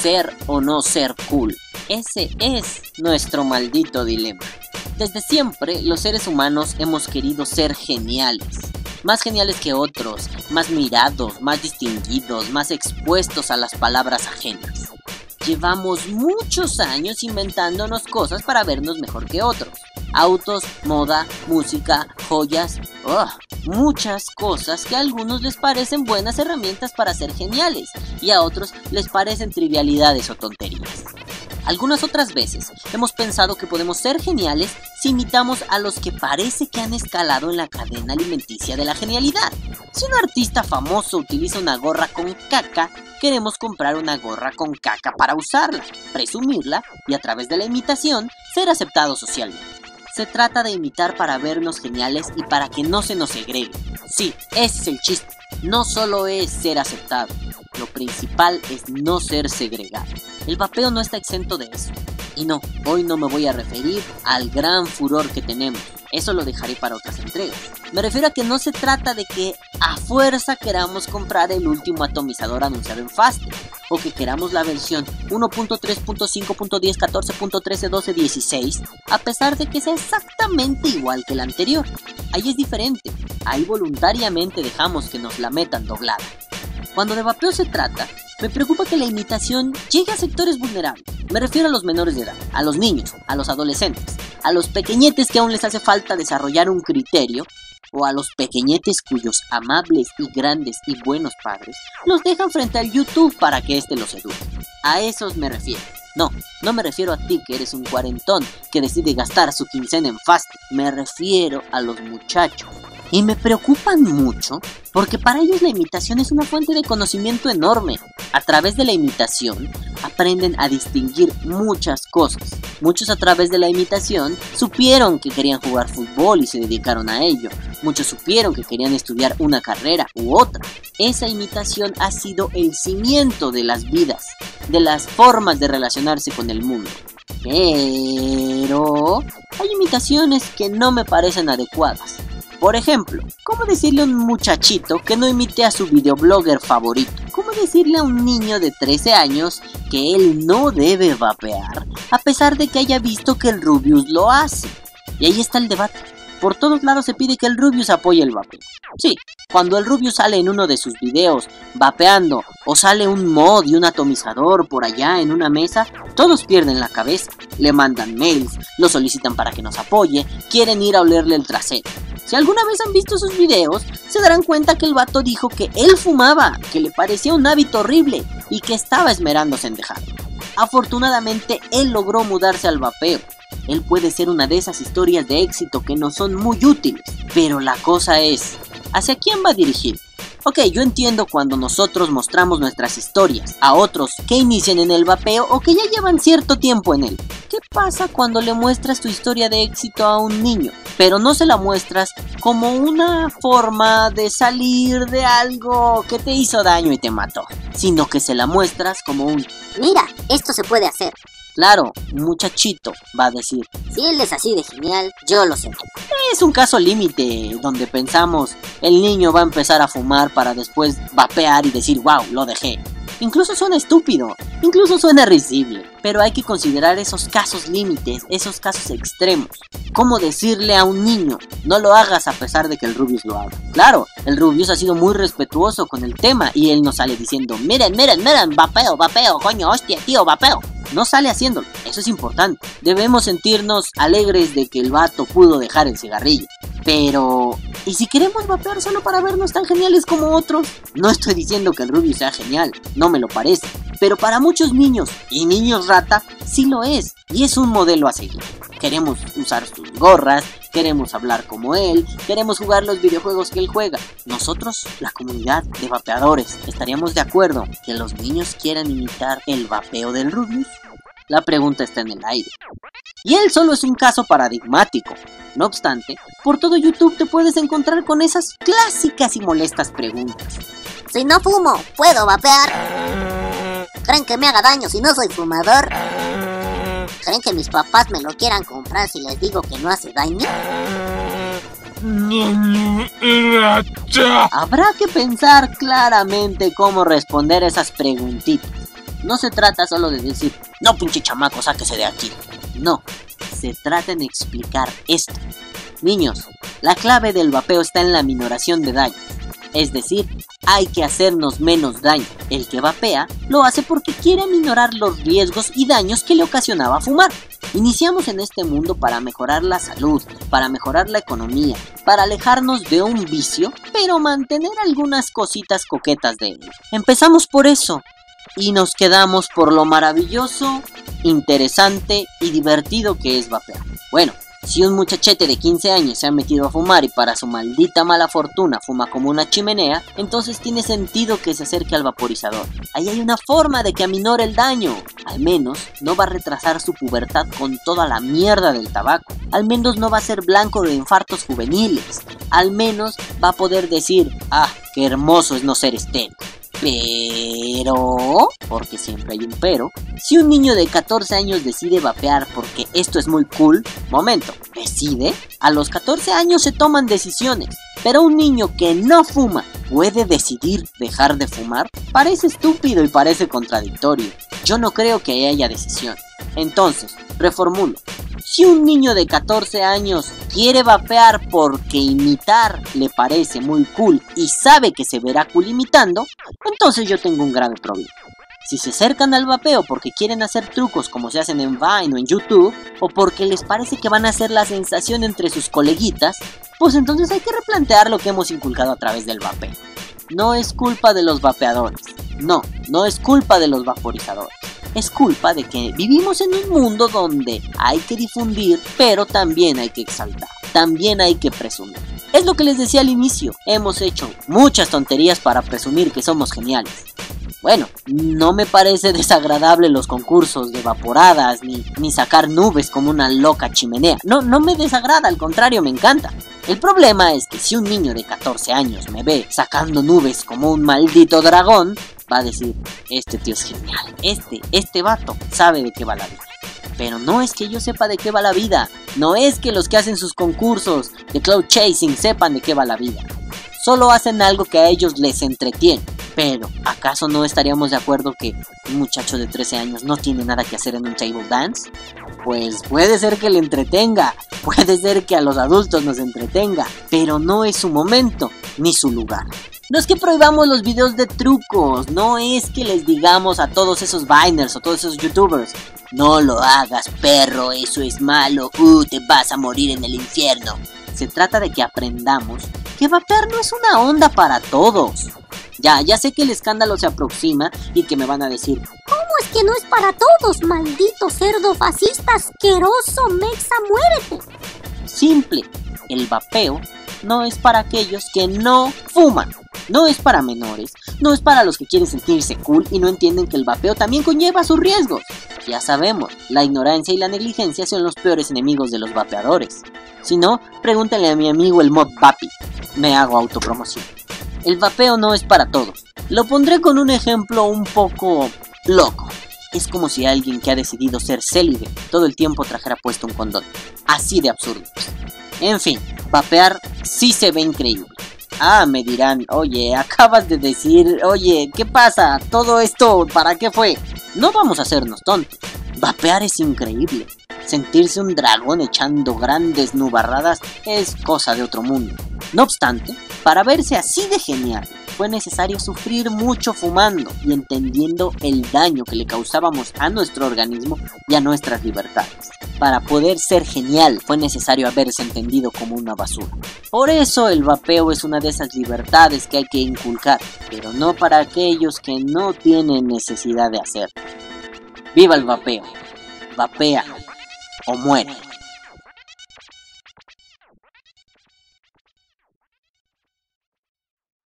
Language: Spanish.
ser o no ser cool. Ese es nuestro maldito dilema. Desde siempre los seres humanos hemos querido ser geniales. Más geniales que otros, más mirados, más distinguidos, más expuestos a las palabras ajenas. Llevamos muchos años inventándonos cosas para vernos mejor que otros. Autos, moda, música, joyas, oh, muchas cosas que a algunos les parecen buenas herramientas para ser geniales y a otros les parecen trivialidades o tonterías. Algunas otras veces hemos pensado que podemos ser geniales si imitamos a los que parece que han escalado en la cadena alimenticia de la genialidad. Si un artista famoso utiliza una gorra con caca, queremos comprar una gorra con caca para usarla, presumirla y a través de la imitación ser aceptado socialmente. Se trata de imitar para vernos geniales y para que no se nos segregue. Sí, ese es el chiste. No solo es ser aceptado, lo principal es no ser segregado. El vapeo no está exento de eso. Y no, hoy no me voy a referir al gran furor que tenemos. Eso lo dejaré para otras entregas. Me refiero a que no se trata de que a fuerza queramos comprar el último atomizador anunciado en Fast o que queramos la versión 1.3.5.10.14.13.12.16 a pesar de que sea exactamente igual que el anterior. Ahí es diferente. Ahí voluntariamente dejamos que nos la metan doblada. Cuando de vapeo se trata, me preocupa que la imitación llegue a sectores vulnerables. Me refiero a los menores de edad, a los niños, a los adolescentes, a los pequeñetes que aún les hace falta desarrollar un criterio, o a los pequeñetes cuyos amables y grandes y buenos padres los dejan frente al YouTube para que éste los eduque. A esos me refiero. No, no me refiero a ti que eres un cuarentón que decide gastar su quincena en fast. Me refiero a los muchachos y me preocupan mucho porque para ellos la imitación es una fuente de conocimiento enorme. A través de la imitación aprenden a distinguir muchas cosas. Muchos a través de la imitación supieron que querían jugar fútbol y se dedicaron a ello. Muchos supieron que querían estudiar una carrera u otra. Esa imitación ha sido el cimiento de las vidas, de las formas de relacionarse con el mundo. Pero hay imitaciones que no me parecen adecuadas. Por ejemplo, ¿cómo decirle a un muchachito que no imite a su videoblogger favorito? ¿Cómo decirle a un niño de 13 años que él no debe vapear a pesar de que haya visto que el Rubius lo hace? Y ahí está el debate. Por todos lados se pide que el Rubius apoye el vapeo. Sí, cuando el Rubius sale en uno de sus videos vapeando o sale un mod y un atomizador por allá en una mesa, todos pierden la cabeza, le mandan mails, lo solicitan para que nos apoye, quieren ir a olerle el trasero. Si alguna vez han visto sus videos, se darán cuenta que el vato dijo que él fumaba, que le parecía un hábito horrible y que estaba esmerándose en dejarlo. Afortunadamente, él logró mudarse al vapeo. Él puede ser una de esas historias de éxito que no son muy útiles, pero la cosa es, ¿hacia quién va dirigido? Ok, yo entiendo cuando nosotros mostramos nuestras historias a otros que inician en el vapeo o que ya llevan cierto tiempo en él. ¿Qué pasa cuando le muestras tu historia de éxito a un niño? Pero no se la muestras como una forma de salir de algo que te hizo daño y te mató, sino que se la muestras como un Mira, esto se puede hacer. Claro, muchachito va a decir. Si él es así de genial, yo lo sé. Es un caso límite donde pensamos el niño va a empezar a fumar para después vapear y decir, wow, lo dejé. Incluso suena estúpido, incluso suena risible, pero hay que considerar esos casos límites, esos casos extremos. ¿Cómo decirle a un niño, no lo hagas a pesar de que el Rubius lo haga? Claro, el Rubius ha sido muy respetuoso con el tema y él nos sale diciendo, miren, miren, miren, vapeo, vapeo, coño, hostia, tío, vapeo. No sale haciéndolo, eso es importante. Debemos sentirnos alegres de que el vato pudo dejar el cigarrillo. Pero, ¿y si queremos vapear solo para vernos tan geniales como otros? No estoy diciendo que el Rubius sea genial, no me lo parece. Pero para muchos niños, y niños rata, sí lo es. Y es un modelo a seguir. Queremos usar sus gorras, queremos hablar como él, queremos jugar los videojuegos que él juega. Nosotros, la comunidad de vapeadores, ¿estaríamos de acuerdo que los niños quieran imitar el vapeo del Rubius? La pregunta está en el aire. Y él solo es un caso paradigmático. No obstante, por todo YouTube te puedes encontrar con esas clásicas y molestas preguntas. Si no fumo, ¿puedo vapear? ¿Creen que me haga daño si no soy fumador? ¿Creen que mis papás me lo quieran comprar si les digo que no hace daño? Habrá que pensar claramente cómo responder esas preguntitas. No se trata solo de decir, no pinche chamaco, sáquese de aquí. No, se trata en explicar esto. Niños, la clave del vapeo está en la minoración de daño. Es decir, hay que hacernos menos daño. El que vapea lo hace porque quiere minorar los riesgos y daños que le ocasionaba fumar. Iniciamos en este mundo para mejorar la salud, para mejorar la economía, para alejarnos de un vicio, pero mantener algunas cositas coquetas de él. Empezamos por eso y nos quedamos por lo maravilloso, interesante y divertido que es vapear. Bueno, si un muchachete de 15 años se ha metido a fumar y para su maldita mala fortuna fuma como una chimenea, entonces tiene sentido que se acerque al vaporizador. Ahí hay una forma de que aminore el daño. Al menos no va a retrasar su pubertad con toda la mierda del tabaco. Al menos no va a ser blanco de infartos juveniles. Al menos va a poder decir, ah, qué hermoso es no ser estéril. Pero, porque siempre hay un pero, si un niño de 14 años decide vapear porque esto es muy cool, momento, decide, a los 14 años se toman decisiones. Pero un niño que no fuma puede decidir dejar de fumar, parece estúpido y parece contradictorio. Yo no creo que haya decisión. Entonces, reformulo. Si un niño de 14 años quiere vapear porque imitar le parece muy cool y sabe que se verá cool imitando, entonces yo tengo un grave problema. Si se acercan al vapeo porque quieren hacer trucos como se hacen en Vine o en YouTube, o porque les parece que van a hacer la sensación entre sus coleguitas, pues entonces hay que replantear lo que hemos inculcado a través del vapeo. No es culpa de los vapeadores, no, no es culpa de los vaporizadores es culpa de que vivimos en un mundo donde hay que difundir, pero también hay que exaltar, también hay que presumir. Es lo que les decía al inicio, hemos hecho muchas tonterías para presumir que somos geniales. Bueno, no me parece desagradable los concursos de evaporadas ni, ni sacar nubes como una loca chimenea. No, no me desagrada, al contrario, me encanta. El problema es que si un niño de 14 años me ve sacando nubes como un maldito dragón, va a decir, este tío es genial, este, este vato sabe de qué va la vida. Pero no es que yo sepa de qué va la vida, no es que los que hacen sus concursos de cloud chasing sepan de qué va la vida. Solo hacen algo que a ellos les entretiene. Pero, ¿acaso no estaríamos de acuerdo que un muchacho de 13 años no tiene nada que hacer en un table dance? Pues puede ser que le entretenga, puede ser que a los adultos nos entretenga, pero no es su momento ni su lugar. No es que prohibamos los videos de trucos, no es que les digamos a todos esos Biners o todos esos youtubers, no lo hagas perro, eso es malo, uh, te vas a morir en el infierno. Se trata de que aprendamos que vapear no es una onda para todos. Ya, ya sé que el escándalo se aproxima y que me van a decir, ¿cómo es que no es para todos, maldito cerdo fascista asqueroso, mexa, muérete? Simple, el vapeo no es para aquellos que no fuman. No es para menores, no es para los que quieren sentirse cool y no entienden que el vapeo también conlleva sus riesgos. Ya sabemos, la ignorancia y la negligencia son los peores enemigos de los vapeadores. Si no, pregúntenle a mi amigo el mod Vapi. Me hago autopromoción. El vapeo no es para todos. Lo pondré con un ejemplo un poco loco. Es como si alguien que ha decidido ser célibe todo el tiempo trajera puesto un condón. Así de absurdo. En fin, vapear sí se ve increíble. Ah, me dirán, oye, acabas de decir, oye, ¿qué pasa? ¿Todo esto para qué fue? No vamos a hacernos tontos. Vapear es increíble. Sentirse un dragón echando grandes nubarradas es cosa de otro mundo. No obstante, para verse así de genial, fue necesario sufrir mucho fumando y entendiendo el daño que le causábamos a nuestro organismo y a nuestras libertades. Para poder ser genial fue necesario haberse entendido como una basura. Por eso el vapeo es una de esas libertades que hay que inculcar, pero no para aquellos que no tienen necesidad de hacerlo. ¡Viva el vapeo! Vapea o muere.